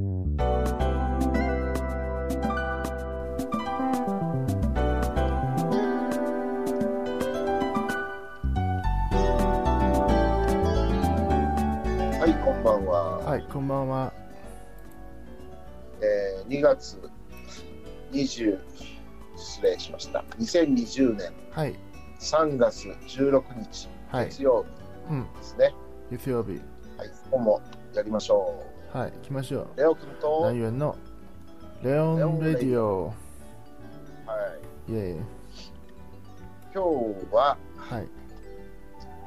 はい、こんばんは。はい、こんばんは。えー、2月20、失礼しました。2020年はい、3月16日、はい、月曜うん、日ですね。月曜日。はい、今日もやりましょはい、行きましょう。レオ君と、南園のレオンレディオ。い、イェイ。今日ははい、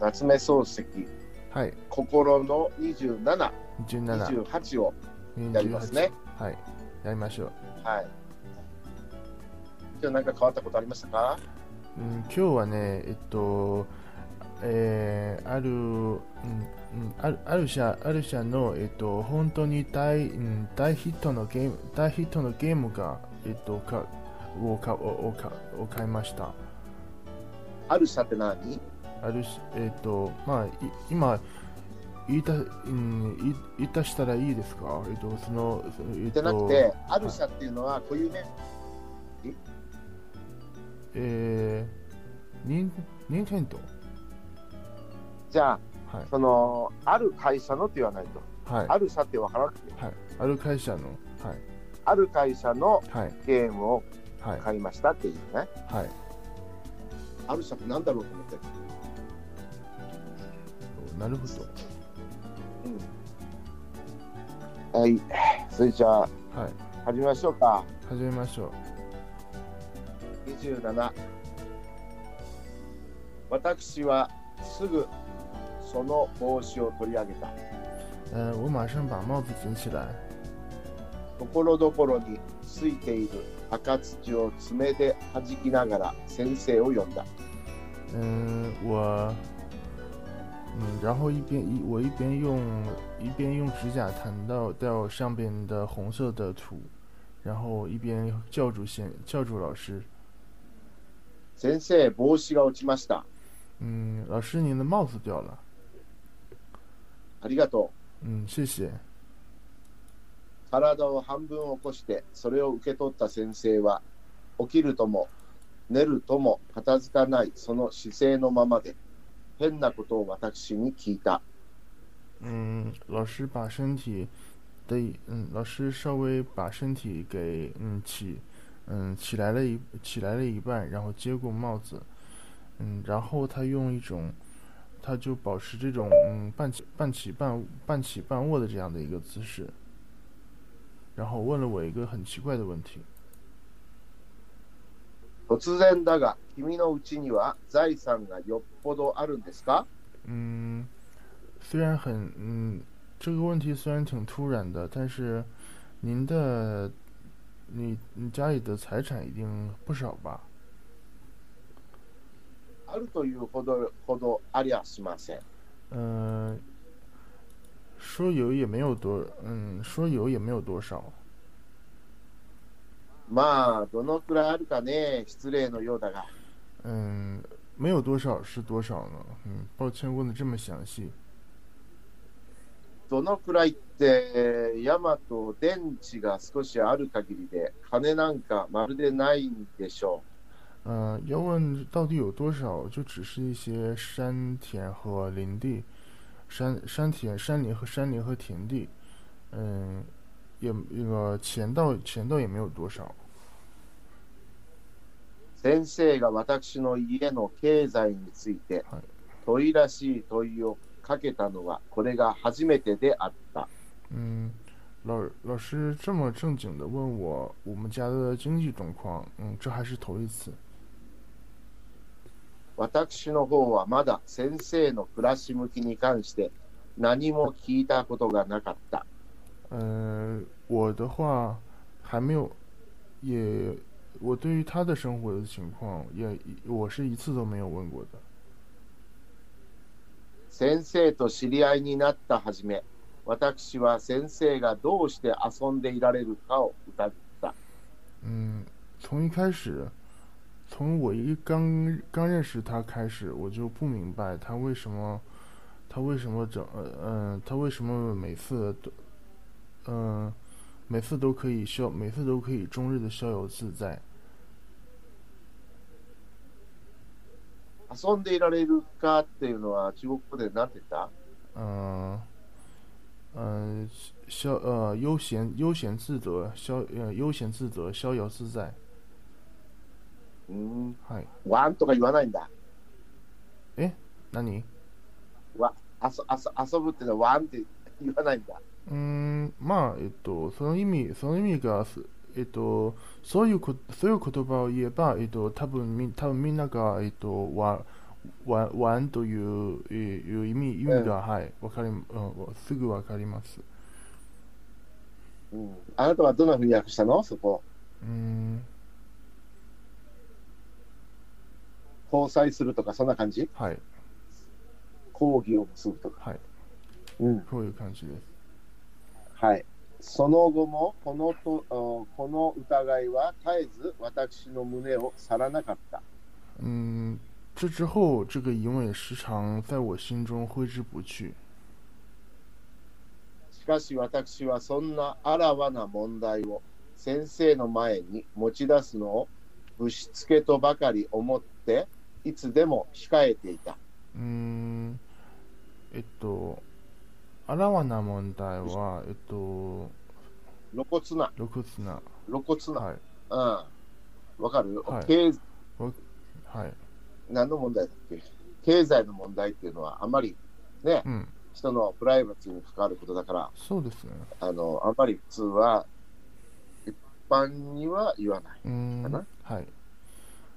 夏目漱石、はい、心の27、17、28をやりますね。28。はい、やりましょう。はい。今日何か変わったことありましたか？うん、今日はね、えっと、えー、ある、うん、うん、ある、ある社、ある社の、えっと、本当に大、うん、大ヒットのゲーム、大ヒットのゲームが、えっと、か、をか、を、をか、を買いました。ある社って何？あるし、えっ、と、まあ、い今、言いた、うん、言いたしたらいいですか？えっ、と、その、えっ、じゃなくと、て、ある社っていうのは固有名えー、ニン、テンドじゃあ、はい、その、ある会社のって言わないと。はい、ある社って分からなくて、はい、ある会社の、はい、ある会社のはい、ゲームをはい、買いましたっていうね。はい。ある社って何だろうと思って。なるほど。うん。はい。それじゃあ、はい、始めましょうか。始めましょう。27。私はすぐその帽子を取り上げた。呃，我马上把帽子捡起来。ところどころについている赤土を爪で弾きながら先生を呼んだ。嗯，我，嗯，然后一边一我一边用一边用指甲弹到掉上边的红色的土，然后一边叫住先叫住老师。先生、帽子が落ちました。嗯，老师您的帽子掉了。ありがとう。嗯，谢谢。体を半分起こしてそれを受け取った先生は起きるとも寝るとも片付かないその姿勢のままで変なことを私に聞いた嗯，老师把身体的嗯，老师稍微把身体给嗯起嗯起来了一起来了一半，然后接过帽子，嗯，然后他用一种，他就保持这种嗯半起半起半半起半卧的这样的一个姿势，然后问了我一个很奇怪的问题。突然だが君のうちには財産がよっぽどあるんですか嗯，虽然很嗯，这个问题虽然挺突然的，但是您的你你家里的财产一定不少吧？ あるというほどほどありゃしません嗯、说有也没有多，嗯，说有也没有多少。まあどのくらいあるかね失礼のようだが嗯，没有多少是多少呢？嗯，抱歉问的这么详细。どのくらいってヤマと電池が少しある限りで金なんかまるでないんでしょう嗯、要问到底有多少，就只是一些山田和林地，山山田、山林和山林和田地，嗯，也那个钱倒钱倒也没有多少。先生が私の家の経済についてはい問いらしい問いをかけたのはこれが初めてであった。嗯，老老师这么正经的问我我们家的经济状况，嗯，这还是头一次。 私の方はまだ先生の暮らし向きに関して何も聞いたことがなかった。嗯，我的话还没有，也我对于他的生活的情况也我是一次都没有问过的。先生と知り合いになったはじめ、私は先生がどうして遊んでいられるかを疑った。嗯，从一开始，从我一刚刚认识他开始，我就不明白他为什么，他为什么整呃嗯、他为什么每次都，嗯、 每次都可以逍，每次都可以终日的逍遥自在。遊んでいられるかっていうのは中国語で何て言った嗯嗯，逍呃悠闲悠闲自得，逍呃悠闲自得，逍遥自在。 うん。はい。ワンとか言わないんだ。何？わ遊遊遊ぶってのはワンって言わないんだ。うーん、まあ、えっと、その意味、その意味が、すえっと、そういうこ、そういう言葉を言えば、えっと、多分み、多分みんなが、えっと、わ、わ、わんという、えいう意味、意味が、はい、わかり、うん、すぐわかります。うん。あなたはどんなふうに訳したの？そこ。うーん、交際するとかそんな感じ？はい、講義を結ぶとか。はい、うん。こういう感じです。はい。その後もこのとあこの疑いは絶えず私の胸を去らなかった。嗯，这之后，这个疑问也时常在我心中挥之不去。しかし私はそんなあらわな問題を先生の前に持ち出すのをぶしつけとばかり思っていつでも控えていた。うーん、えっと、あらわな問題は、えっと、露骨な、露骨な、露骨な。はい、うん。わかる、はい。経はい、何の問題だっけ？経済の問題っていうのはあまりね、うん、人のプライバシーに関わることだから、そうですね。あの、あまり普通は一般には言わない。うーん。かな、はい、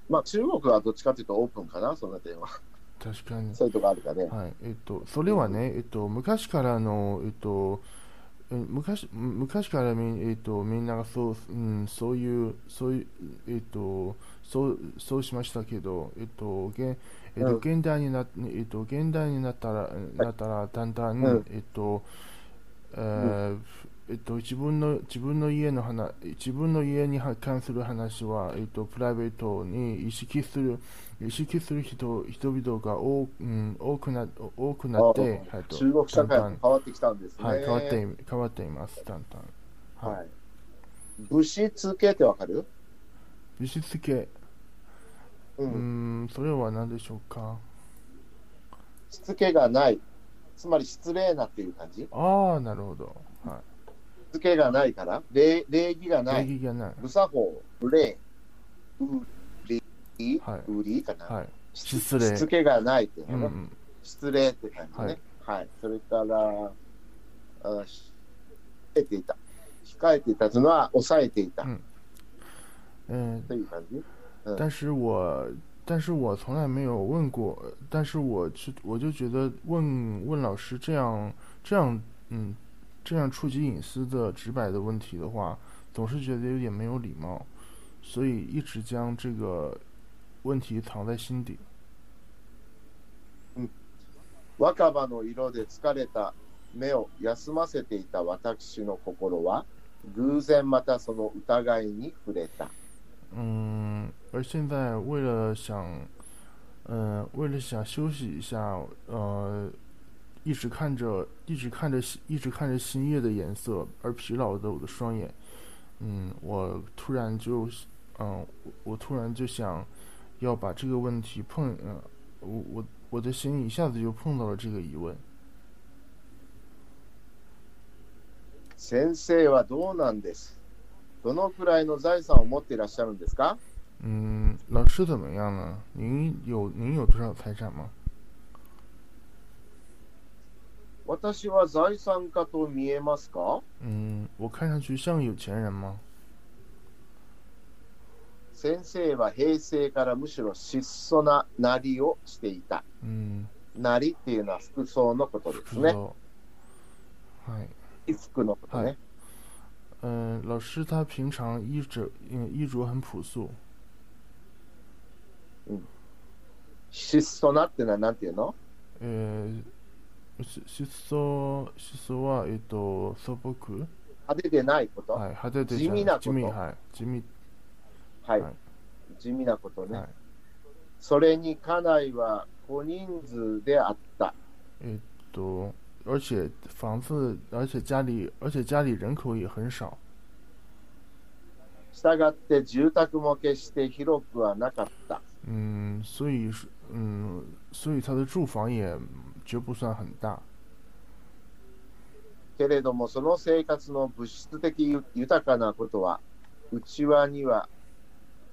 まあ中国はどっちかというとオープンかな、その点は。確かに。そういうとこあるかね。はい、えっと、それはね、えっと、昔からの、えっと、え昔昔からみ,、えっと、みんながそう,、うん、そういう、そういう、えっと、そうそうしましたけど、えっと、現えっと、うん現代になっえっと、現代になったら、なったらだんだん、うんえっと、えーえっと、自分の自分の家の話自分の家に関する話は、えっと、プライベートに意識する意識する人人々が多,、うん、多くな多くなって、あはいと中国社会も変わってきたんですね。はい、変わって変わっています、だんだん。はい。物質系ってわかる？美術系、う。うんん、それは何でしょうか？しつけがない。つまり失礼なっていう感じ？ああ、なるほど。はしつけがないから、礼礼儀がい。ない。礼儀がない。無作法、無礼、うり、はいうりかな。はい。し失礼しつけがないっていうのね、うんうん。失礼って感じね。はい。それから、あし控えていた。控えていたというのは、抑えていたうん嗯，という感じ？嗯但是我，但是我从来没有问过，但是我是我就觉得问问老师这样这样嗯这样触及隐私的直白的问题的话，总是觉得有点没有礼貌，所以一直将这个问题藏在心底。若葉の色で疲れた目を休ませていた私の心は、偶然またその疑いに触れた。嗯，而现在为了想，呃，为了想休息一下，呃， 一直看着，一直看着，一直看着新叶的颜色而疲劳的我的双眼，嗯，我突然就，嗯、我我突然就想要把这个问题碰，嗯、我我我的心一下子就碰到了这个疑问。先生はどうなんですどのくらいの財産を持っていらっしゃるんですか嗯，老师怎么样呢？您有您有多少财产吗？ 私は財産家と見えますか？嗯，我看上去像有钱人吗？先生は平成からむしろ質素ななりをしていた。嗯，なりっていうのは服装のことですね。はい。衣服のことね。嗯、老师他平常衣着，嗯，衣着很朴素。質素なってのは何ていうの？えー、し質素、質素は、えっと、素朴？派手でないこと、はい、派手で地味なこと？地味、はい。地味、はいはい地味なことね。はい。それに家内は小人数であった。えっと、而且房子，而且家里，而且家里人口也很少。したがって住宅も決して広くはなかった。嗯，所以是，嗯，所以他的住房也绝不算很大。けれども、その生活の物質的豊かなことは、内輪には、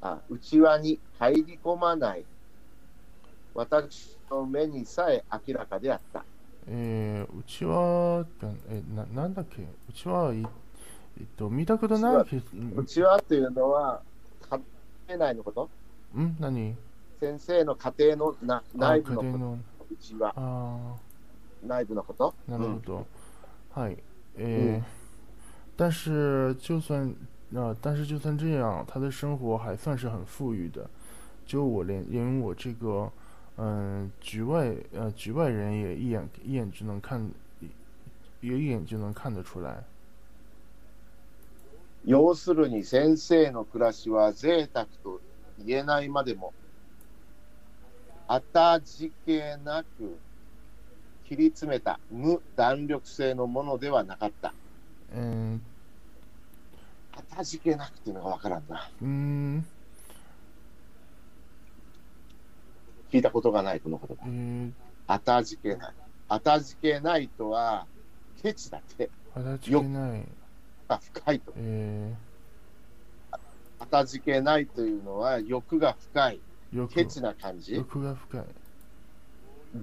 あ内輪に入り込まない、私の目にさえ明らかであった。えー、うちは、え、な、なんだっけ？うちは、いえっと、見たことない内輪というのは、家庭内のこと？ん何？先生の家庭のなあ内部のこと、家庭の、内輪、あ内部のこと？ー、なるうんほど。はい。えー但是就算呃，但是就算这样，他的生活还算是很富裕的。就我连连我这个嗯、局外呃局外人也一眼一眼就能看，也一眼就能看得出来。要するに先生の暮らしは贅沢と言えないまでも、あたじけなく切り詰めた無弾力性のものではなかった。嗯あたじけなくっていうのがわからんな。嗯聞いたことがない、この言葉。えー、あたじけない。あたじけないとは、ケチだって、形けない。が深いと。えあたじけないというのは欲が深い。ー、欲ケチな感じ？欲が深い。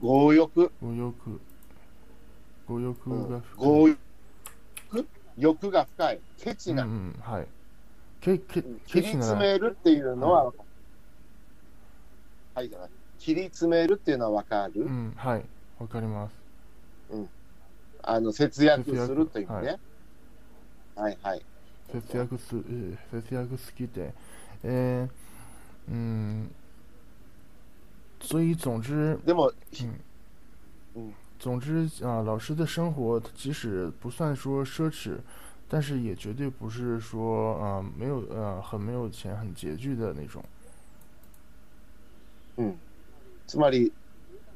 強欲？ご欲。ご欲うんが深い。強欲？欲が深い。ケチな。うんうん、はい。け、け、切ケチなら、り詰めるっていうのは、はい、じゃない。切り詰めるっていうのはわかる、うん、はい。わかります。あの節約するという意味節ね。はいはい。節約す、えー節約好きで，呃，嗯，所以总之，でも、嗯嗯，总之啊，老师的生活即使不算说奢侈，但是也绝对不是说啊没有呃很没有钱、很拮据的那种。うん。つまり、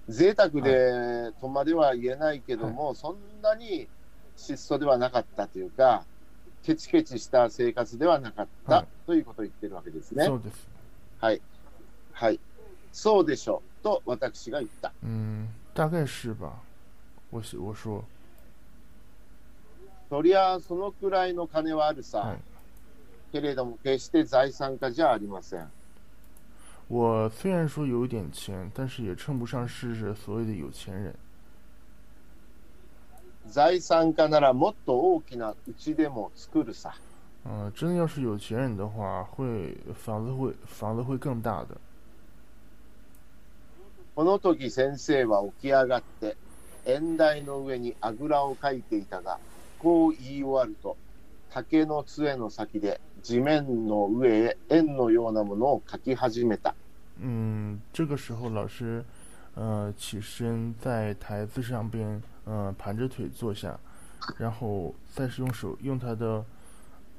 贅沢でとまでは言えないけども、そんなに質素ではなかったというか、ケチケチした生活ではなかった、はいということを言ってるわけですねそ。うです。はい。はい。そうでしょう。と私が言った。嗯，大概是吧。我是我说，そりゃ、そのくらいの金はあるさ。はい。けれども、決して財産家じゃありません。我虽然说有一点钱，但是也称不上是所谓的有钱人。財産家ならもっと大きな家でも作るさ。嗯、真的要是有钱人的话，会房子会房子会更大的。この時先生は起き上がって、縁台の上にあぐらをかいていたが、こう言い終わると、竹の杖の先で地面の上へ円のようなものを書き始めた。嗯，这个时候老师，呃，起身在台子上边，呃，盘着腿坐下，然后再是用手用他的，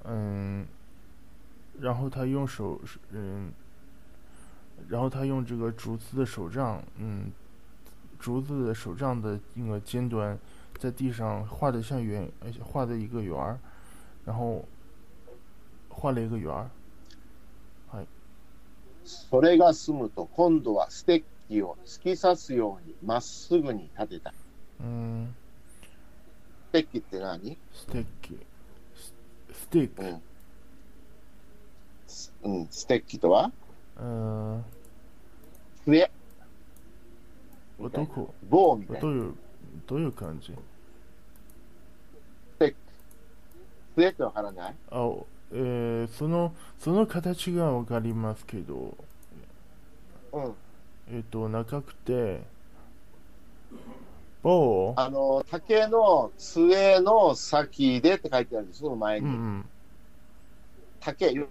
嗯，然后他用手，嗯，然后他用这个竹子的手杖，嗯，竹子的手杖的那个尖端，在地上画的像圆，呃画的一个圆儿，然后画了一个圆儿，それが済むと、今度はステッキを突き刺すようにまっすぐに立てた。嗯ステッキって何ステッキ、ススティック。うん。すうん、ステッキとは 呃，笛。我都可，棒みたいな。我都有都有感じ？笛ってわからない？あ、えー、そのその形がわかりますけど、うん。えっ、と長くて棒、あの、竹の杖の先でって書いてあるんです、その前に。うんうん、竹、よ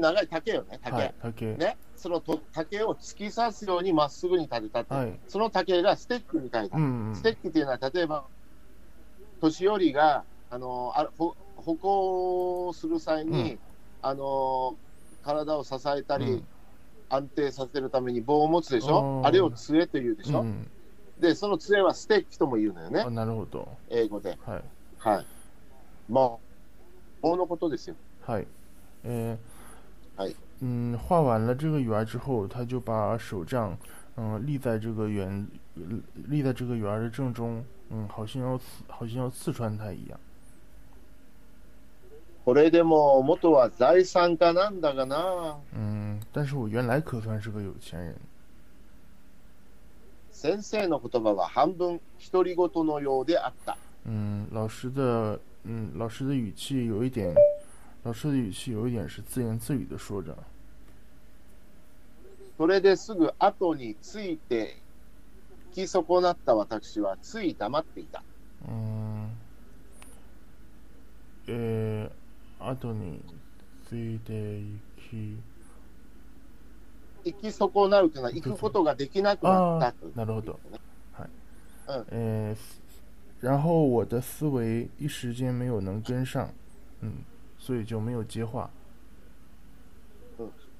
長い竹よね、竹。はい竹、ね、そのと竹を突き刺すようにまっすぐに立てたって、はい、その竹がステッキみたいだ。うんうんステッキっていうのは、例えば、年寄りが、あの、あほ歩行する際に、うんあの、体を支えたり、うん安定させるために棒を持つでしょ？あれを杖というでしょ、うん、で、その杖はステッキとも言うのよねあ、なるほど。英語で。はいはい。まあ、棒のことですよ。はい。呃，哎，嗯，画完了这个圆之后，他就把手杖，嗯，立在这个圆，立在这个圆的正中，嗯，好像要刺，好像要刺穿它一样。これでも元は財産家なんだがな。嗯，但是我原来可算是个有钱人。先生の言葉は半分独り言のようであった。嗯，老师的，嗯，老师的语气有一点， 老师的语气有一点是自言自语的说着。それですぐ後について行き損なった私はつい黙っていた。嗯，えー、後についていき、行き損なうというのは行くことができなくなったというなるほど。はい。嗯呃，然后我的思维一时间没有能跟上，嗯，所以就没有接话。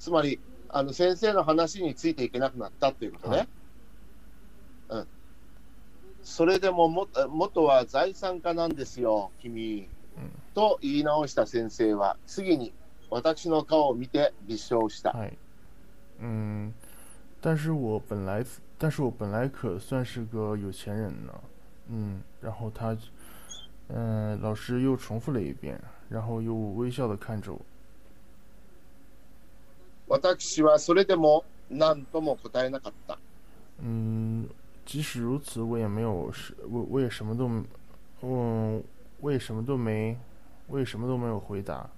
つまりあの先生の話についていけなくなったということね。はい。うん、それでもも元は財産家なんですよ、君。うん。と言い直した先生は次に私の顔を見て立証した。嗨，嗯，但是我本来，但是我本来可算是个有钱人呢，嗯，然后他，嗯、老师又重复了一遍，然后又微笑的看着我，私はそれでも何とも答えなかった。嗯，即使如此，我也没有是，我我也什么都，嗯，我也什么都没，我也什么都没有回答。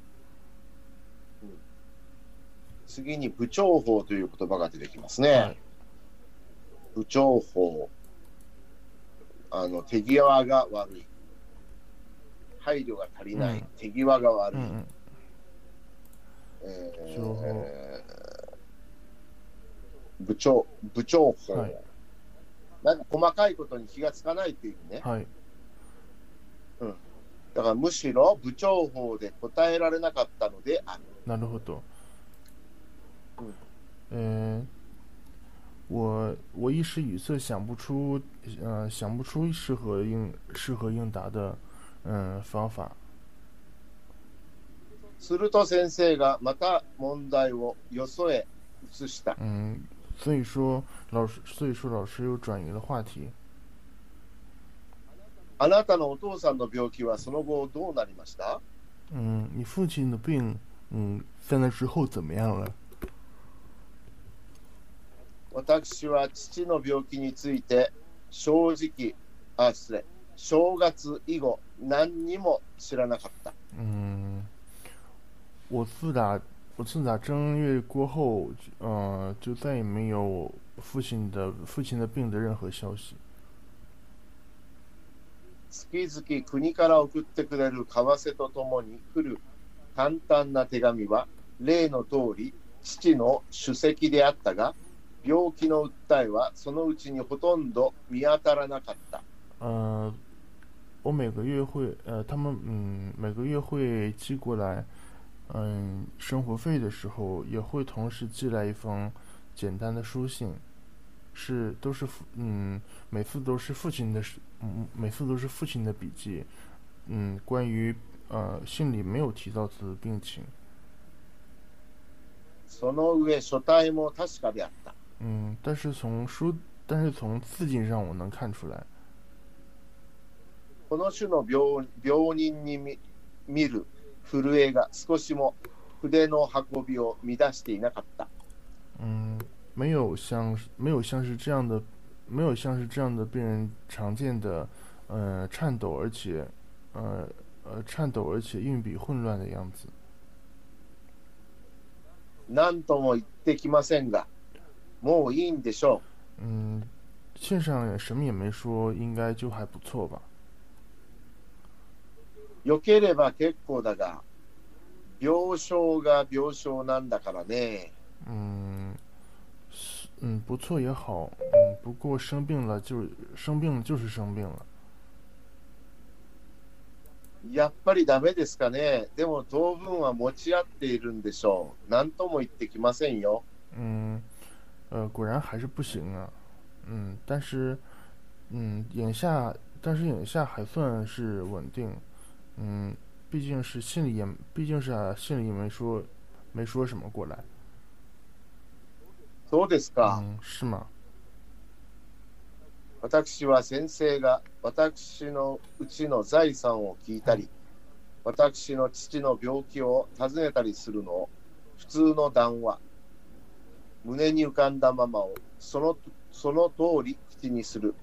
次に部長法という言葉が出てきますはね。い、部長法。あの、手際が悪い。 配慮が足りない。うん手際が悪い。嗯嗯えー部長、部長法。はいなんか細かいことに気がつかないっていうね。はい、だからむしろ部長法で答えられなかったのである。なるほど。嗯呃，我我一时语塞，想不出，呃，想不出适合应适合应答的，嗯、方法。すると先生がまた問題をよそへ移した。嗯，所以说老师，所以说老师又转移了话题。あなたのお父さんの病気はその後どうなりました？嗯，你父亲的病，嗯，在那之后怎么样了？私は父の病気について正直、あ、失礼、正月以後何にも知らなかった。嗯，我自打我自打正月过后，呃，就再也没有父亲的父亲的病的任何消息。月々国から送ってくれる為替とともに来る簡単な手紙は例の通り父の主席であったが病気の訴えはそのうちにほとんど見当たらなかった。呃，我每个月会，呃，他们嗯每个月会寄过来，嗯，生活费的时候也会同时寄来一封简单的书信，是都是父嗯每次都是父亲的是嗯每次都是父亲的笔记，嗯关于呃信里没有提到他的病情，その上書体も確かであった。嗯，但是从书但是从字迹上我能看出来， この種の病病人に見見る震えが少しも筆の運びを乱していなかった。嗯，没有像没有像是这样的，没有像是这样的病人常见的，呃，颤抖而且，呃呃颤抖而且运笔混乱的样子。何とも言ってきませんが、もういいんでしょ嗯，信上也什么也没说，应该就还不错吧。う。よければ結構だが、病床が病床なんだからね。嗯，是嗯，不错也好，嗯，不过生病了就生病了就是生病了。やっぱりダメですかね。でも当分は持ち合っているんでしょう。何とも言ってきませんよ。嗯，呃，果然还是不行啊。嗯，但是，嗯，眼下，但是眼下还算是稳定。嗯，毕竟是信里也，毕竟是啊，信里也没说，没说什么过来。そうですか。嗯，是吗？私は先生が私のうちの財産を聞いたり、私の父の病気を尋ねたりするのを普通の談話、胸に浮かんだままをそのその通り口にする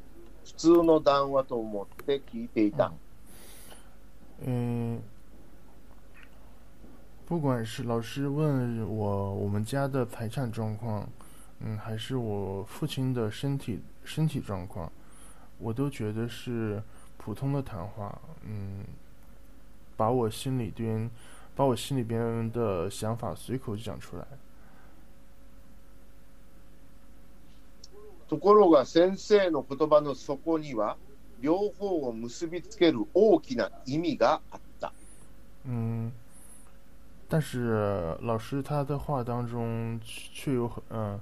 普通の談話と思って聞いていた。嗯，不管是老师问我我们家的财产状况，嗯，还是我父亲的身体身体状况，我都觉得是普通的谈话，嗯，把我心里边把我心里边的想法随口就讲出来。ところが先生の言葉の底には 両方を結びつける大きな意味があった。嗯，但是老师他的话当中却有很嗯，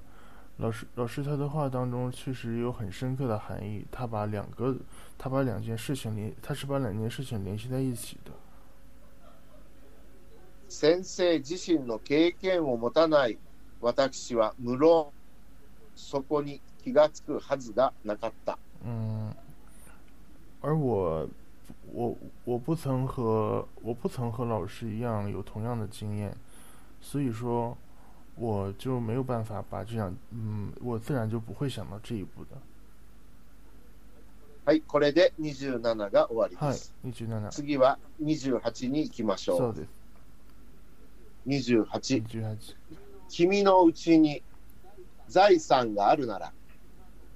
老师老师他的话当中确实有很深刻的含义。他把两个他把两件事情联他是把两件事情联系在一起的。先生自身の経験を持たない私は無論そこに気がつくはずがなかった。嗯， 而我我我不曾和我不曾和老师一样有同样的经验，所以说我就没有办法把这样嗯，我自然就不会想到这一步的。はい、これで27が終わりはいです。、二十七。次は28に行きましょう。そうです。 28。二十八。君のうちに財産があるなら、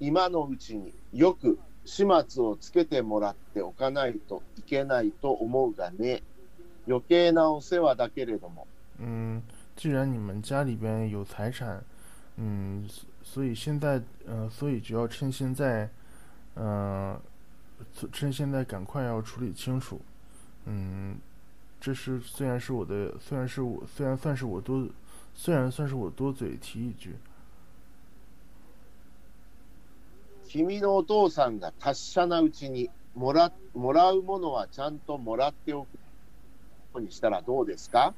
今のうちによく 始末をつけてもらっておかないといけないと思うがね。余計なお世話だけれども。嗯，既然你们家里边有财产，嗯，所所以现在，呃，所以就要趁现在，嗯、呃，趁现在赶快要处理清楚。嗯，这是虽然是我的，虽然是我，虽然算是我多，虽然算是我多嘴提一句， 君のお父さんが達者なうちにもらもらうものはちゃんともらっておくようにしたらどうですか？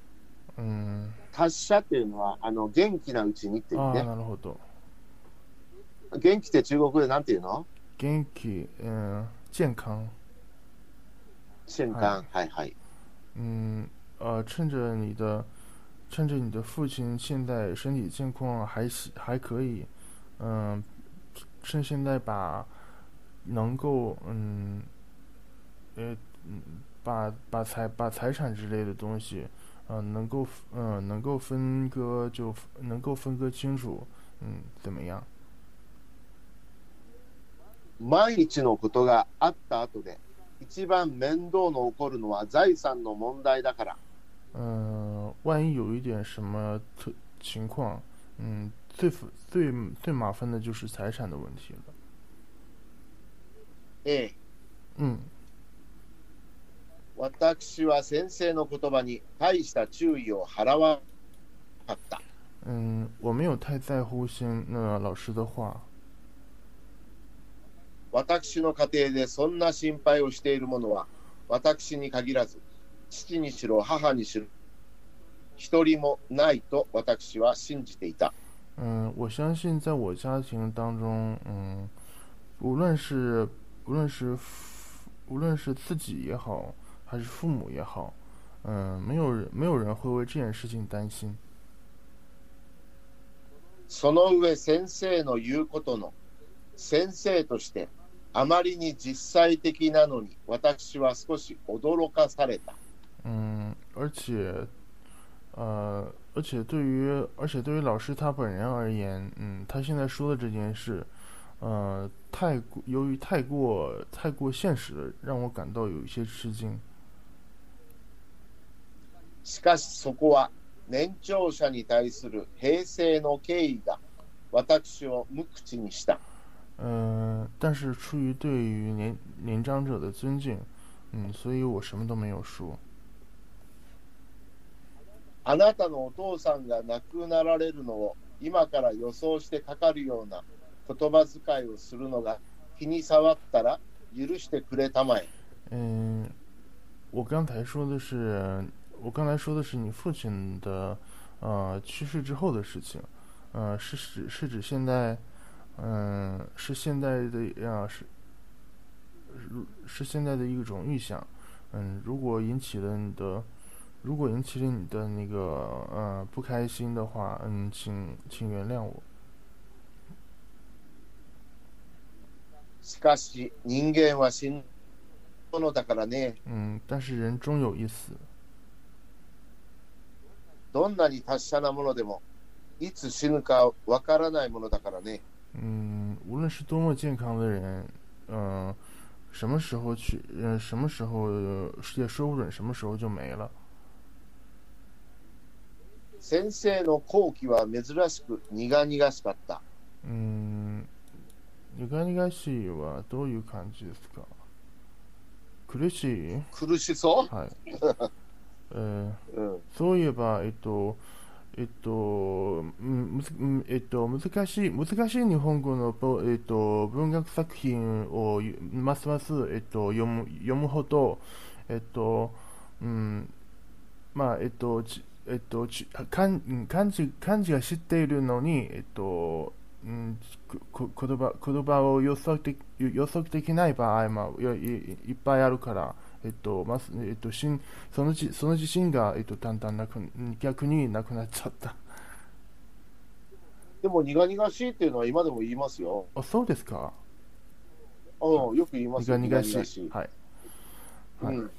嗯，達者っていうのはあの元気なうちにっていう啊，ね。なるほど。元気って中国でなんていうの？元気，嗯、健康，瞬間。はいはい。嗯，呃，趁着你的，趁着你的父亲现在身体健康还行还可以，嗯，趁现在把能够，嗯，呃，嗯，把把财把财产之类的东西，嗯、能够，嗯、能够分割就能够分割清楚，嗯，怎么样？毎日のことがあった後で、一番面倒の起こるのは財産の問題だから。嗯，万一有一点什么特情况，嗯， 最最最麻烦的就是财产的问题了。ええ、嗯，私は先生の言葉に大した注意を払わなかった。嗯，我没有太在乎先那老师的話。私の家庭でそんな心配をしている者は、私に限らず、父にしろ母にしろ、一人もないと私は信じていた。嗯，我相信在我家庭当中，嗯，无论是无论是父无论是自己也好，还是父母也好，嗯，没有人没有人会为这件事情担心。その上先生の言うことの先生としてあまりに実際的なのに私は少し驚かされた。嗯，而且，呃， 而且对于而且对于老师他本人而言，嗯，他现在说的这件事，呃，太过由于太过太过现实了，让我感到有一些吃惊。しかしそこは年長者に対する平成の敬意が私を無口にした。嗯、但是出于对于年年长者的尊敬，嗯，所以我什么都没有说。 あなたのお父さんが亡くなられるのを今から予想してかかるような言葉遣いをするのが気に障ったら許してくれたまえ。嗯，我刚才说的是，我刚才说的是你父亲的，呃，去世之后的事情，呃，是指是指现在，嗯、是现在的啊、是，是现在的一种预想，嗯，如果引起了你的，如果引起了你的那个呃不开心的话，嗯，请请原谅我。しかし、人間は死ぬものだからね。嗯，但是人终有一死。どんなに達者なものでも、いつ死ぬかわからないものだからね。嗯，无论是多么健康的人，嗯、什么时候去，呃，什么时候呃也说不准什么时候就没了。 先生の後期は珍しく苦々しかった。うん、苦々しいはどういう感じですか？苦しい？苦しそはい。えーううん。そういえば、えっと、えっと、うんむずうんえっと、難しい、難しい日本語の、ぼえっと、文学作品をゆますます、えっと、読む、読むほど、えっと、うん、まあ、えっと、ちえっと、ち漢うん漢字、漢字が知っているのに、えっと、うん、ここ言葉言葉を予測で予測できない場合もいいいっぱいあるから、えっとますえっと、しんそのじその自信が、えっと、だんだんなく逆になくなっちゃった。でも苦々しいっていうのは今でも言いますよ。あそうですか？うん、よく言いますよ。苦々しい。しい。はい。はいうん。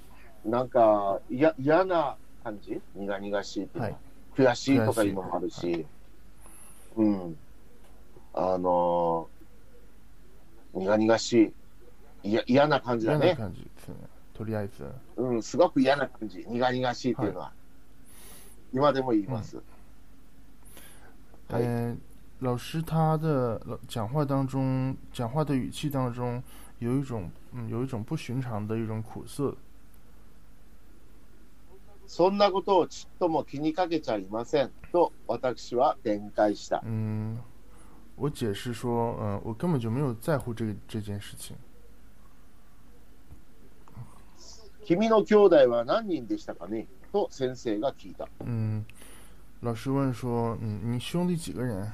なんか、いや嫌な感じ？苦々しいっていうのは、はい悔しいとかいうのもあるし、うん。あのー、苦々しい。いや嫌な感じだ嫌なね。感じですね。とりあえず。うん、すごく嫌な感じ。苦々しいっていうのは。今でも言います。はい呃，老师他的老讲话当中，讲话的语气当中有一种嗯，有一种不寻常的一种苦涩。そんなことをちっとも気にかけちゃいません。と、私は展開した。嗯，我解释说，嗯、我根本就没有在乎这个这件事情。君の兄弟は何人でしたかね？と先生が聞いた。嗯，老师问说，嗯，你兄弟几个人？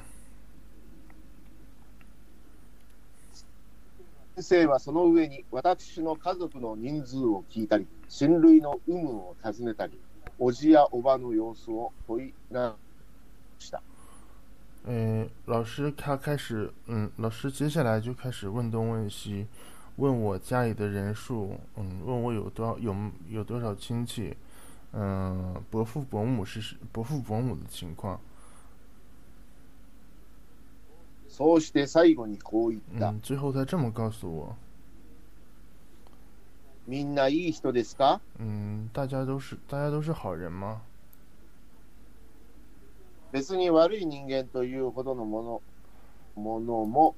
先生はその上に私の家族の人数を聞いたり、親類の有無を尋ねたり、おじやおばの様子を問いなした。呃，老师他开始，嗯，老师接下来就开始问东问西，问我家里的人数，嗯，问我有多少有有多少亲戚，嗯，伯父伯母是伯父伯母的情况，そうして最後にこう言った。嗯，最后他这么告诉我，みんないい人ですか？嗯，大家都是大家都是好人吗？別に悪い人間というほどのものものも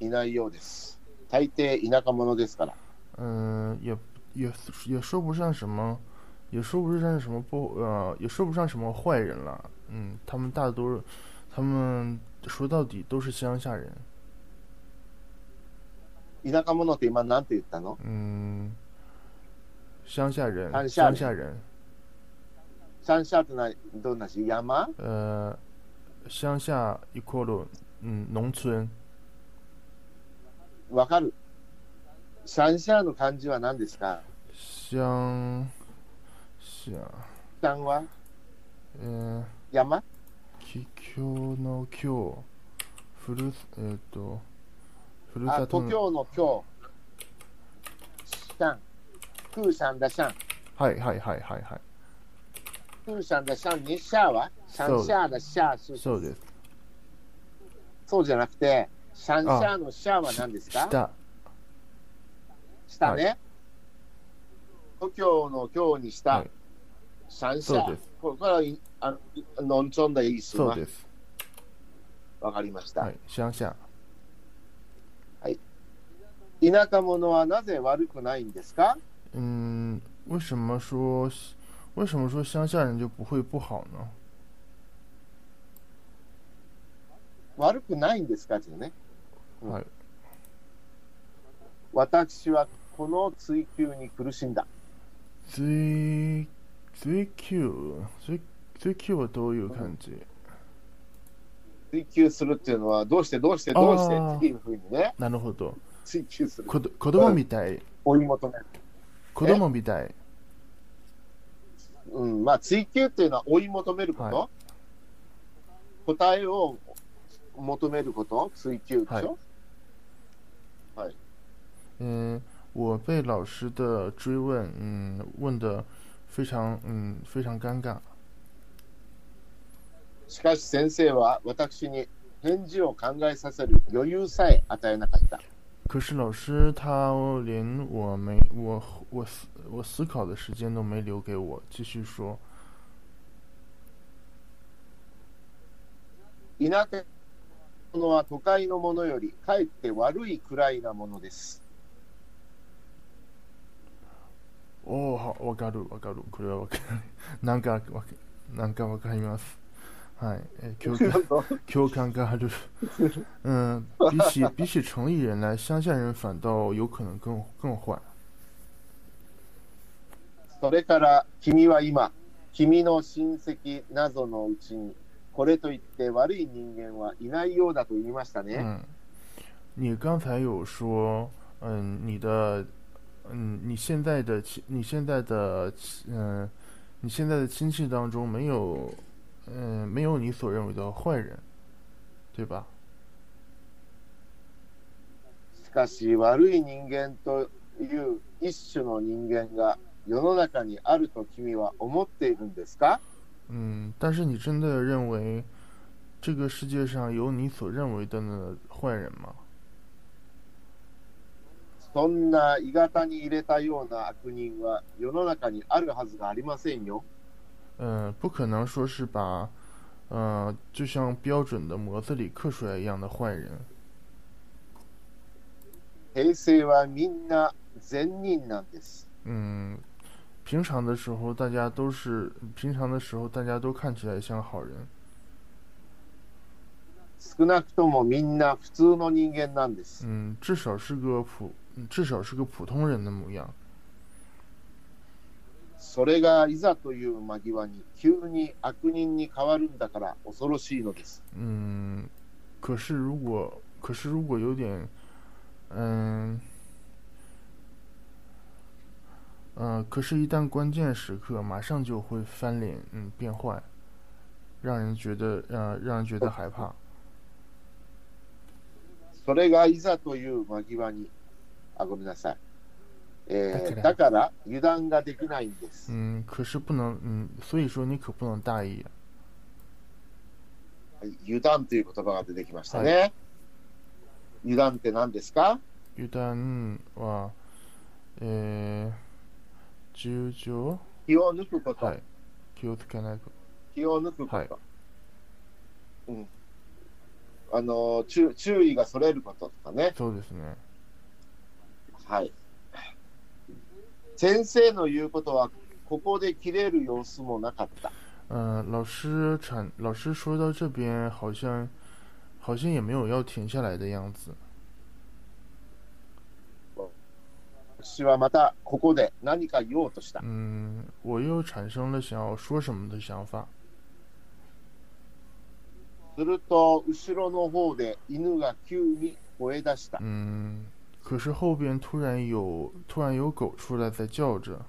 いないようです。大抵田舎者ですから。嗯，也也也说不上什么，也说不上什么不呃，也说不上什么坏人了。嗯，他们大多，他们说到底都是乡下人。田舎者って今何て言ったの嗯，乡下人，乡下人乡下人，シャンシャーってなどんなし山呃，乡下 equal 嗯农村。わかるシャンシャーの漢字は何ですか乡下，シャンは呃，山 帰郷の郷、ふるえっ、とふるあ、さとの故郷の郷。シャン。クーシャンだシャン。はいはいはいはいはい。クーシャンだシャンにシャーはシャンシャーだシャーそうそうです。そうじゃなくて、シャンシャーのシャーは何ですか？下下ね。故郷の郷にした、はいシャンシャーそうです。これはあの、のんちょんだいそうです。わかりました。はい乡下。田舎者はなぜ悪くないんですか？嗯，为什么说为什么说乡下人就不会不好呢？悪くないんですか？っていうね。うんはい私はこの追求に苦しんだ。追追求？追追求はどういう感じ、追求するっていうのは、どうしてどうしてどうしてっていうふうにね、なるほど。追求する。子供みたい。追い求める。子供みたい。うん、まあ、追求っていうのは追い求めること、は答えを求めること、追求でしょ、嗯，我被老师的追问，嗯，问的非常，嗯，非常尴尬。しかし先生は私に返事を考えさせる余裕さえ与えなかった。可是老师他连我没我我思我思考的时间都没留给我，继续说，田舎のものは都会のものよりかえって悪いくらいなものです。おお、わかるわかる。これはわかる。なんかわかなんかわかります。はい、え共感共感がある。嗯，比起比起城里人来，乡下人反倒有可能更更坏。それから君は今、君の親戚などのうちに、これといって悪い人間はいないようだと言いましたね。嗯，你刚才有说，嗯，你的，嗯，你现在的亲，你现在的，嗯，你现在的亲戚当中没有， 嗯，没有你所认为的坏人，对吧？しかし悪い人間という一種の人間が世の中にあると君は思っているんですか嗯，但是你真的认为这个世界上有你所认为的那坏人吗？そんな鋳型に入れたような悪人は世の中にあるはずがありませんよ。 嗯，不可能说是把，呃，就像标准的模子里刻出来一样的坏人。平成はみんな善人なんです。嗯，平常的时候大家都是平常的时候大家都看起来像好人。少なくともみんな普通の人間なんです。嗯，至少是个普，至少是个普通人的模样。 それがいざという間際に急に悪人に変わるんだから恐ろしいのです。嗯，可是如果，可是如果有点，嗯，呃，可是，一旦关键时刻，马上就会翻脸，嗯，变坏，让人觉得，呃，让人觉得害怕。それがいざという間際に、あ、ごめんなさい。えーだから油断ができないんです。嗯，可是不能，嗯，所以说你可不能大意。はい油断という言葉が出てきましたね。油断って何ですか？油断は、えー、重情気を抜くこと、はい。気をつけないこ気を抜くこと。はいうん。あの注、注意がそれることとかね。と。そうですね。はい。先生の言うことは、ここで切れる様子もなかった。嗯、老师产老师说到这边，好像好像也没有要停下来的样子。私はまたここで何か言おうとした。嗯，我又产生了想要说什么的想法。すると、後ろの方で犬が急に吠え出した。嗯，可是后边突然有突然有狗出来在叫着。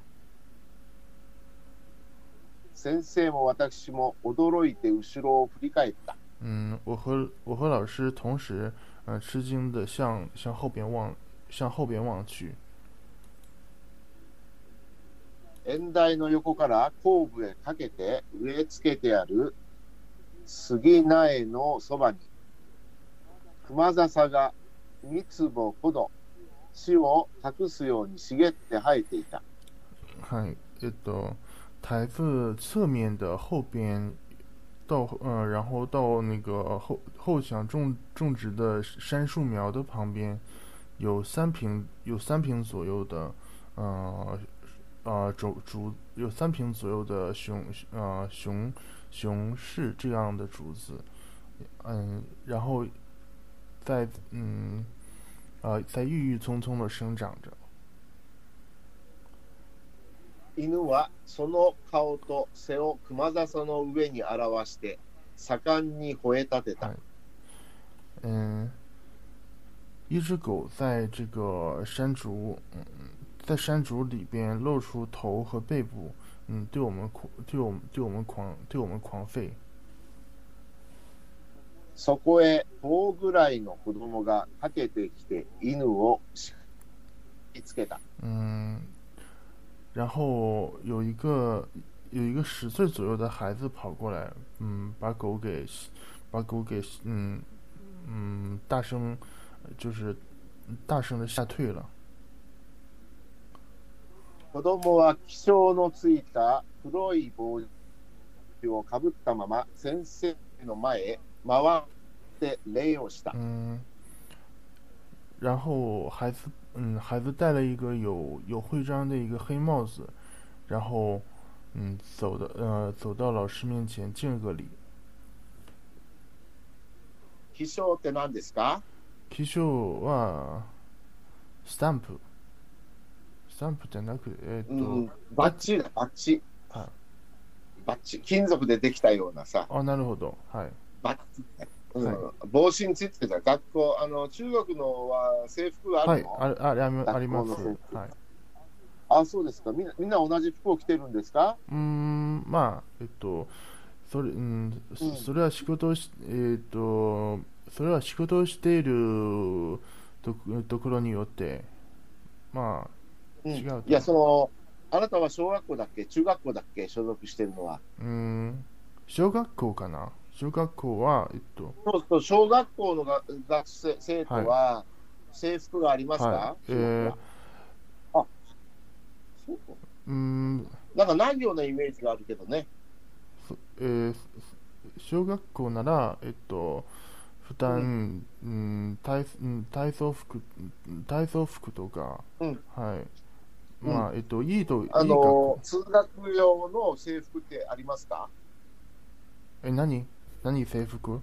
先生も私も驚いて後ろを振り返った。嗯，我和我和老师同时，呃，吃惊的向向后边望向后边望去。縁台の横から後部へかけて植え付けてある杉苗のそばに、熊笹が三坪ほど 死を隠すように茂って生えていた。嗨，えっと，台子侧面的后边，到呃，然后到那个后后墙种种植的杉树苗的旁边，有三平有三平左右的，呃呃竹竹有三平左右的雄呃雄雄柿这样的竹子，嗯，然后在嗯 呃在郁郁葱葱的生长着。 犬はその顔と背を熊笹の上に表して盛んに吠え立てた。はい嗯，一只狗在这个山竹，嗯，在山竹里边露出头和背部，嗯，对我们狂，对我们，对我们狂，对我们狂吠。 そこへ棒ぐらいの子供が駆けてきて犬をしきつけた。嗯，然后有一个有一个十岁左右的孩子跑过来，嗯，把狗给把狗给嗯嗯大声就是大声的吓退了。子供は気性のついた黒い帽子をかぶったまま先生の前へ回って礼をした。嗯，然后孩子，嗯，孩子戴了一个有有徽章的一个黑帽子，然后，嗯，走的呃走到老师面前敬了个礼。気性って何ですか？気象はスタンプ。スタンプじゃなくて、えっ、うんと、、バッチだ、バッチ。はいバッチ。金属でできたようなさ、あ、なるほど。はい。バッ。うん。はい。帽子についてた学校、あの中国のは制服があはい。るの、、あああり学校のあります。はい。あそうですか。みんな。みんな同じ服を着てるんですか？うーん、まあ、えっと、それ、うん、それは仕事をし、えっと、それは仕事をしているとところによって、まあ、うん。違うといや、その、あなたは小学校だっけ？中学校だっけ？所属してるのは。うーん、小学校かな小学校は、えっと、そうそう、小学校のが学生生徒は制服がありますか、はい、えー、そうか。うーん、なんかないようなイメージがあるけどね。そえー小学校なら、えっと、負担、うん。体うん体操服、うん体操服とか、うん。はい。うん。まあ、えっと、いいと、いいあ学の、通学用の制服ってありますか？え、何？何制服？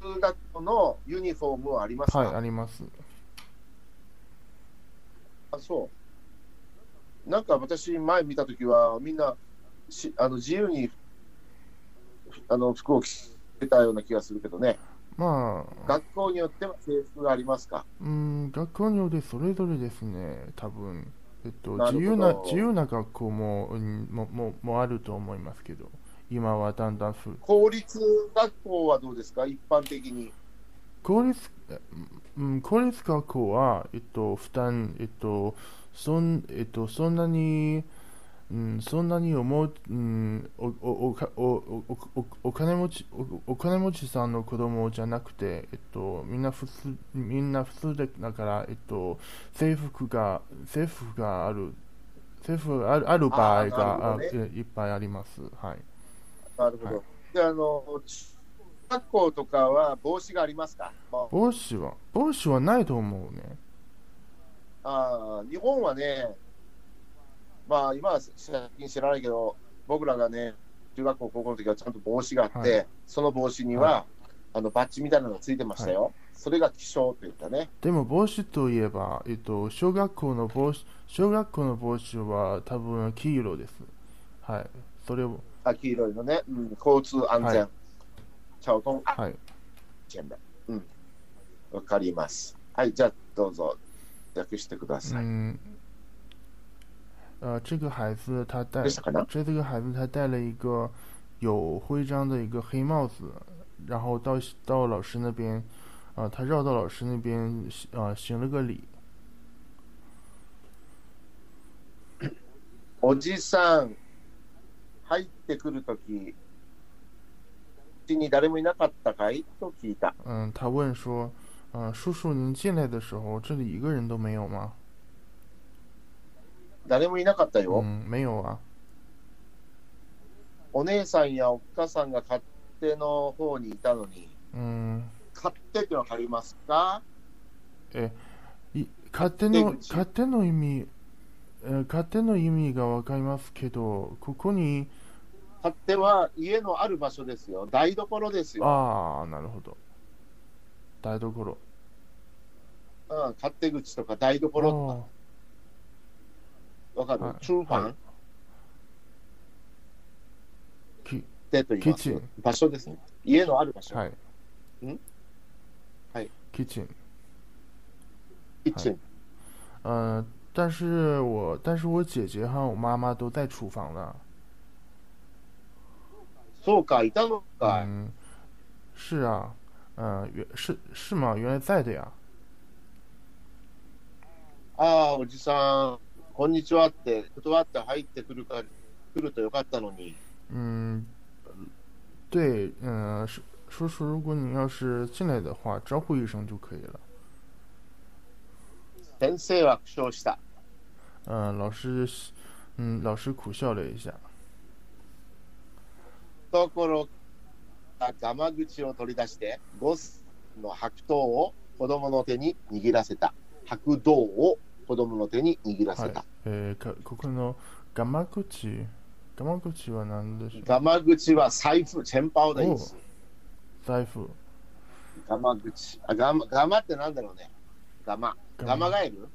通学校のユニフォームはありますか、はい、あります。あそう。なんか私、前見たときは、みんなしあの自由にあの服を着てたような気がするけどね、まあ、学校によっては制服がありますか？うん、学校によってそれぞれですね、多分。えっと、自由な、自由な学校も、うん、も、も、もあると思いますけど、今はだんだんふ、公立学校はどうですか、一般的に。公立、うん、公立学校は、えっと、負担、えっと、そん、えっと、そんなに、うん、そんなに思う、うん、お、お、おか、お、お、お、お金持ち、お、お金持ちさんの子供じゃなくて、えっと、みんな普通、みんな普通だから、えっと、制服が、制服がある、制服がある、ある場合が、ねえいっぱいあります。はい。なるほど。はいで、あの、中学校とかは帽子がありますか、まあ帽子は、帽子はないと思うね。あー日本はね、まあ今は最近知らないけど、僕らがね、中学校、高校の時はちゃんと帽子があって、はいその帽子には、はあのバッジみたいなのがついてましたよ。それが気象と言ったね。でも帽子といえば、えっと、小学校の帽子、小学校の帽子は多分黄色です。はい。それを、あ黄色いのね、うん、交通安全。はいチャオトン安はい。全だ。うん。わかります。はい、じゃあどうぞ、訳してください。嗯，呃，这个孩子他戴为啥呢，这这个孩子他戴了一个有徽章的一个黑帽子，然后到到老师那边，啊、他绕到老师那边，啊、行了个礼。おじさん、 入ってくるとき、うちに誰もいなかったかい？と聞いた。嗯，他问说，呃，叔叔您进来的时候，这里一个人都没有吗？誰もいなかったよ。嗯，没有啊。お姉さんやおっかさんが勝手の方にいたのに、嗯，勝手ってわかりますか？い勝手の勝手の意味、えー勝手の意味がわかりますけど、ここに、勝手は家のある場所ですよ。台所ですよ。ああ、なるほど。台所。うん、勝手口とか台所とか。あわかる、はい厨房、はいきでと言いますキッチン場所ですね。家のある場所。はい。ん？はい。kitchen。キッチン。呃，但是我但是我姐姐和我妈妈都在厨房的。そうか、いたのかい。嗯，是啊，嗯、原是是吗？原来在的呀。ああ、おじさん、こんにちはって、断って入ってくるか、来るとよかったのに。嗯，对，嗯、是叔叔，如果你要是进来的话，招呼一声就可以了。 先生は苦笑した。嗯、老师，嗯，老师苦笑了一下。ところが、ガマ口を取り出して、ボスの白桃を子供の手に握らせた。白銅を子供の手に握らせた。えー、かここのガマ口、ガマ口は何でしょう？ガマ口は財布、チェンパオです。財布。ガマ口。あ、ガマ、ガマってなんだろうね。ガマ。ガマガエル？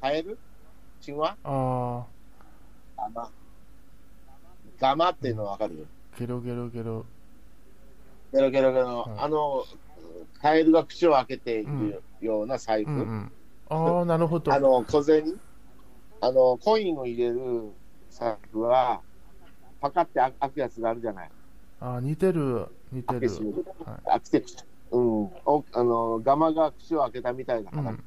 カエル？チンワあガマ。ガマっていうのわかる？ー、ゲロゲロゲロ。ゲロゲロゲロ、はいあの、カエルが口を開けているような財布？うんうん。ああ、なるほどあ。の、小銭、あの、コインを入れる財布は、パカって開くやつがあるじゃない。あー似てる、似てる開け。閉める。は開けて口。うん。おあの、ガマが口を開けたみたいだから、うん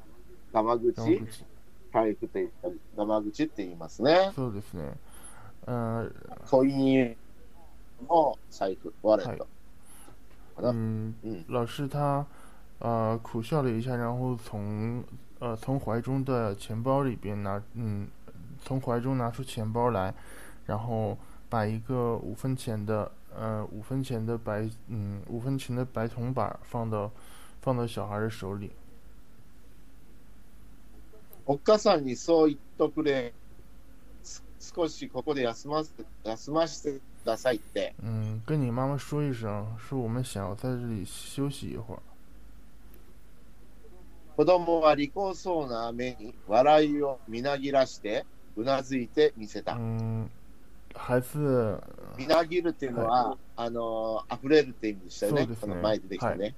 ガマガマ口、口財布って言ったり、ガマ口って言いますね。そうですね。嗯コインの財布、ワレット。嗯嗯，嗯老师他呃苦笑了一下，然后从呃从怀中的钱包里边拿嗯从怀中拿出钱包来，然后把一个五分钱的 呃五分钱的白嗯五分钱的白铜板放到放到小孩的手里。おっかさんにそう言っとくれ。す少しここで休ませ休ませてくださいって。嗯，跟你妈妈说一声，说我们想要在这里休息一会儿。子供は利口そうな目に笑いをみなぎらしてうなずいてみせた。嗯， 孩子，みなぎるっていうのは、あの溢れるって意味でしたよね。そうですねこの前出てきたね。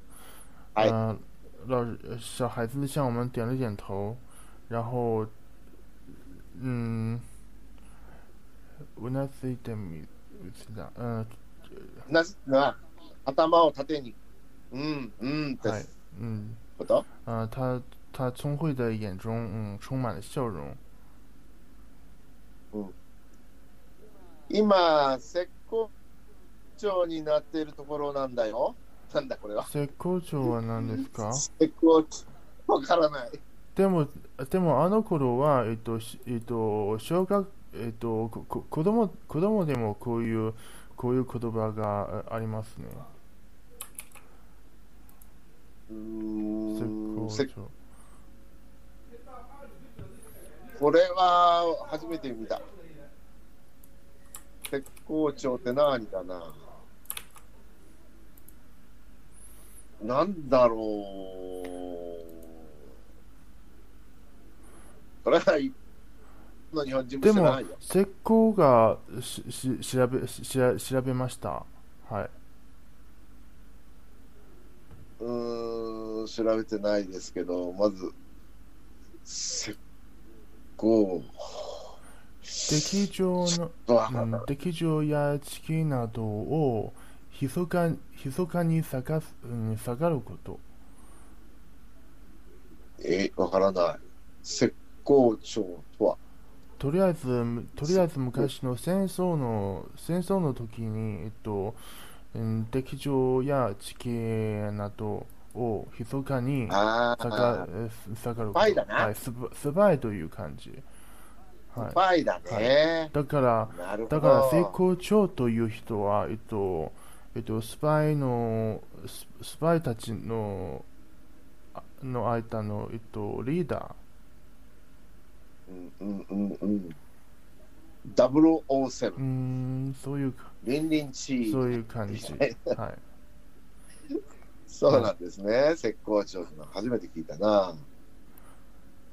はい嗯、老师呃小孩子向我们点了点头，然后，嗯，うなずいてみた。嗯、なぜなら頭を縦に、うん、うんってはい嗯，こと？呃，他他聪慧的眼中，嗯，充满了笑容。今、絶好調になっているところなんだよ。なんだこれは。絶好調は何ですか？絶好調。わからない。でもでもあの頃はえっとしえっと小学えっとここ子供子供でもこういうこういう言葉があありますね。うー絶ん好調。せこれは初めて見た。絶好調って何かななんだろう。これは一の日本人もでも知らないよ。絶好がしし調べしし調べました。はい。うーん、調べてないですけど、まず、絶好。劇場の、わうん、劇場や地形などを密か密かに探す、うん、探ること。え、わからない。絶好調とは？とりあえず、とりあえず昔の戦争の戦争の時に、えっと、うん、劇場や地形などを密かにあ探探るスパイだなはい、スパイという感じ。はいス。パイだね。だから。だから、成功長という人は、えっと、えっと、スパイの、ススパイたちの、あの間の、えっと、リーダうんうんうんうん。007ー、うー、ん、そういうか、リンリンチー。そういう感じ。はい。そうなんですね。絶好調ってのは初めて聞いたな。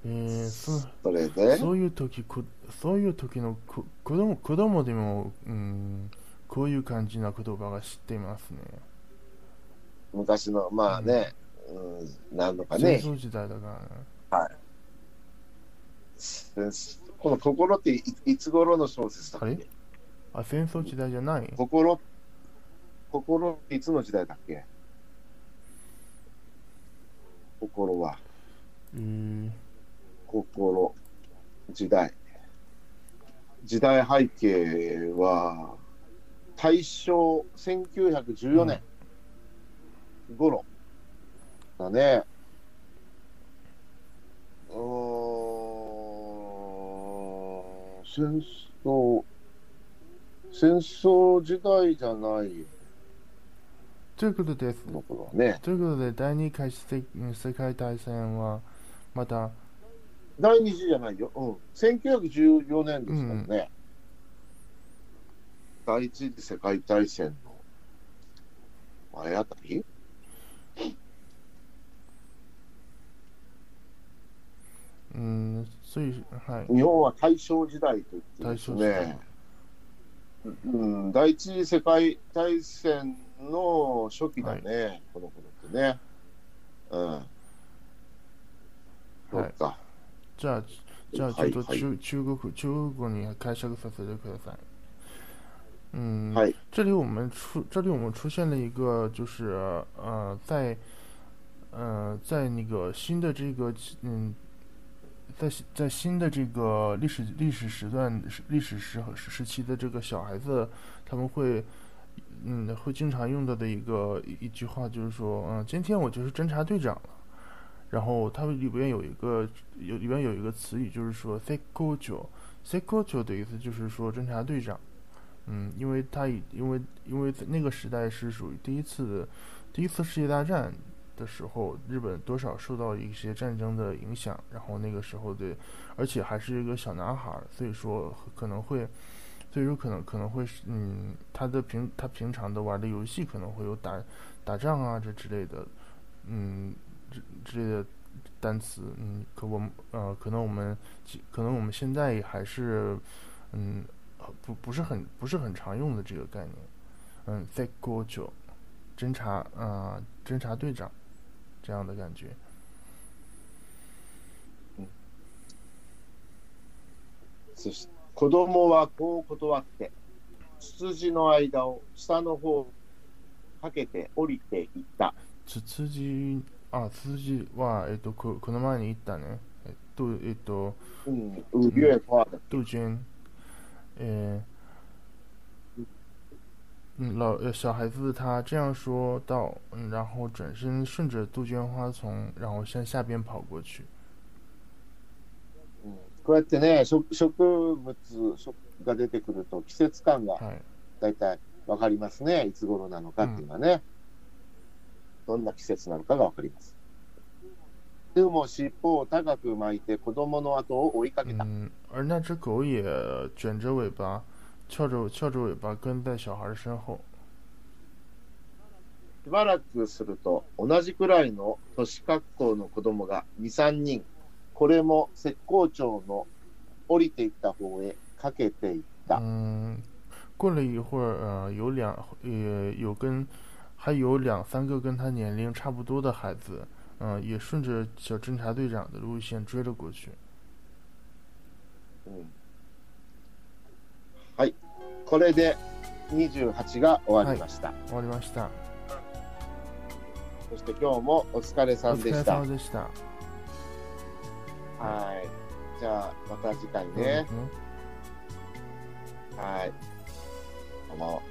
えー、そそれで、そういう時こそういう時のこ子供子供でも、うん、こういう感じな言葉が知っていますね。昔の、まあね、うん、なんのかね、戦争時代だから。ね。この心っていいつ頃の小説だっあれ？けあ、戦争時代じゃない？心、心っていつの時代だっけ？心は、えー、心、時代。時代背景は、大正1914年頃だね。うーん、戦争、戦争時代じゃないということです。ね。ということで、第二回世世界大戦は、また、第二次じゃないよ。うん。1914年ですからね。第一次世界大戦の前あたり？うん、そういう、はい。日本は大正時代と言ってですね。うん、第一次世界大戦の初期だね、この頃ってね。うん。そうか。じゃあ、じゃあ、ちはいょっと中,、中国中国語に解釈させてください。嗯，はい这里我们出这里我们出现了一个，就是呃，在呃在那个新的这个嗯，在在新的这个历史历史时段历史时时期的这个小孩子，他们会嗯会经常用到的一个一一句话就是说，嗯、今天我就是侦察队长了。 然后它里边有一个有里边有一个词语，就是说 s e k o j o s e k o j o 的意思就是说侦察队长。嗯，因为他以因为因为那个时代是属于第一次第一次世界大战的时候，日本多少受到一些战争的影响，然后那个时候的，而且还是一个小男孩，所以说可能会，所以说可能可能会嗯，他的平他平常的玩的游戏可能会有打打仗啊这之类的，嗯，之之类的单词，嗯，可我们呃可能我们其可能我们现在也还是嗯。不不是很不是很常用的这个概念，嗯，在过久，侦查啊、呃，侦察队长这样的感觉。そして子供はこう断って、ツツジの間を下の方かけて降りていった。ツツジ、 あ、ツツジは、えっと、ここの前に言ったね。えっと、えっと、うん、五月花的。杜鹃，呃，嗯，老小孩子他这样说到，嗯，然后转身顺着杜鹃花丛，然后向下边跑过去。うんこうやってね、植植物植が出てくると季節感が。だいたいわかりますね。いつ頃なのかっていうのはね。どんな季節なのかがわかります。でも尻尾を高く巻いて子供の後を追いかけた。嗯，而那只狗也卷着尾巴，翘着翘着尾巴跟在小孩身后。しばらくすると、同じくらいの年格好の子供が2、3人、これも浙江町の降りていった方へかけていった。嗯，过了一会儿，呃，有两呃有跟还有两三个跟他年龄差不多的孩子，嗯、也順着小侦察隊長的路線追了過去。うんはい。これで28が終わりました。終わりました。そして今日もお疲れさお疲れんでした。様でした。はい。じゃあ、また次回そうでねす。ねはい。どうも。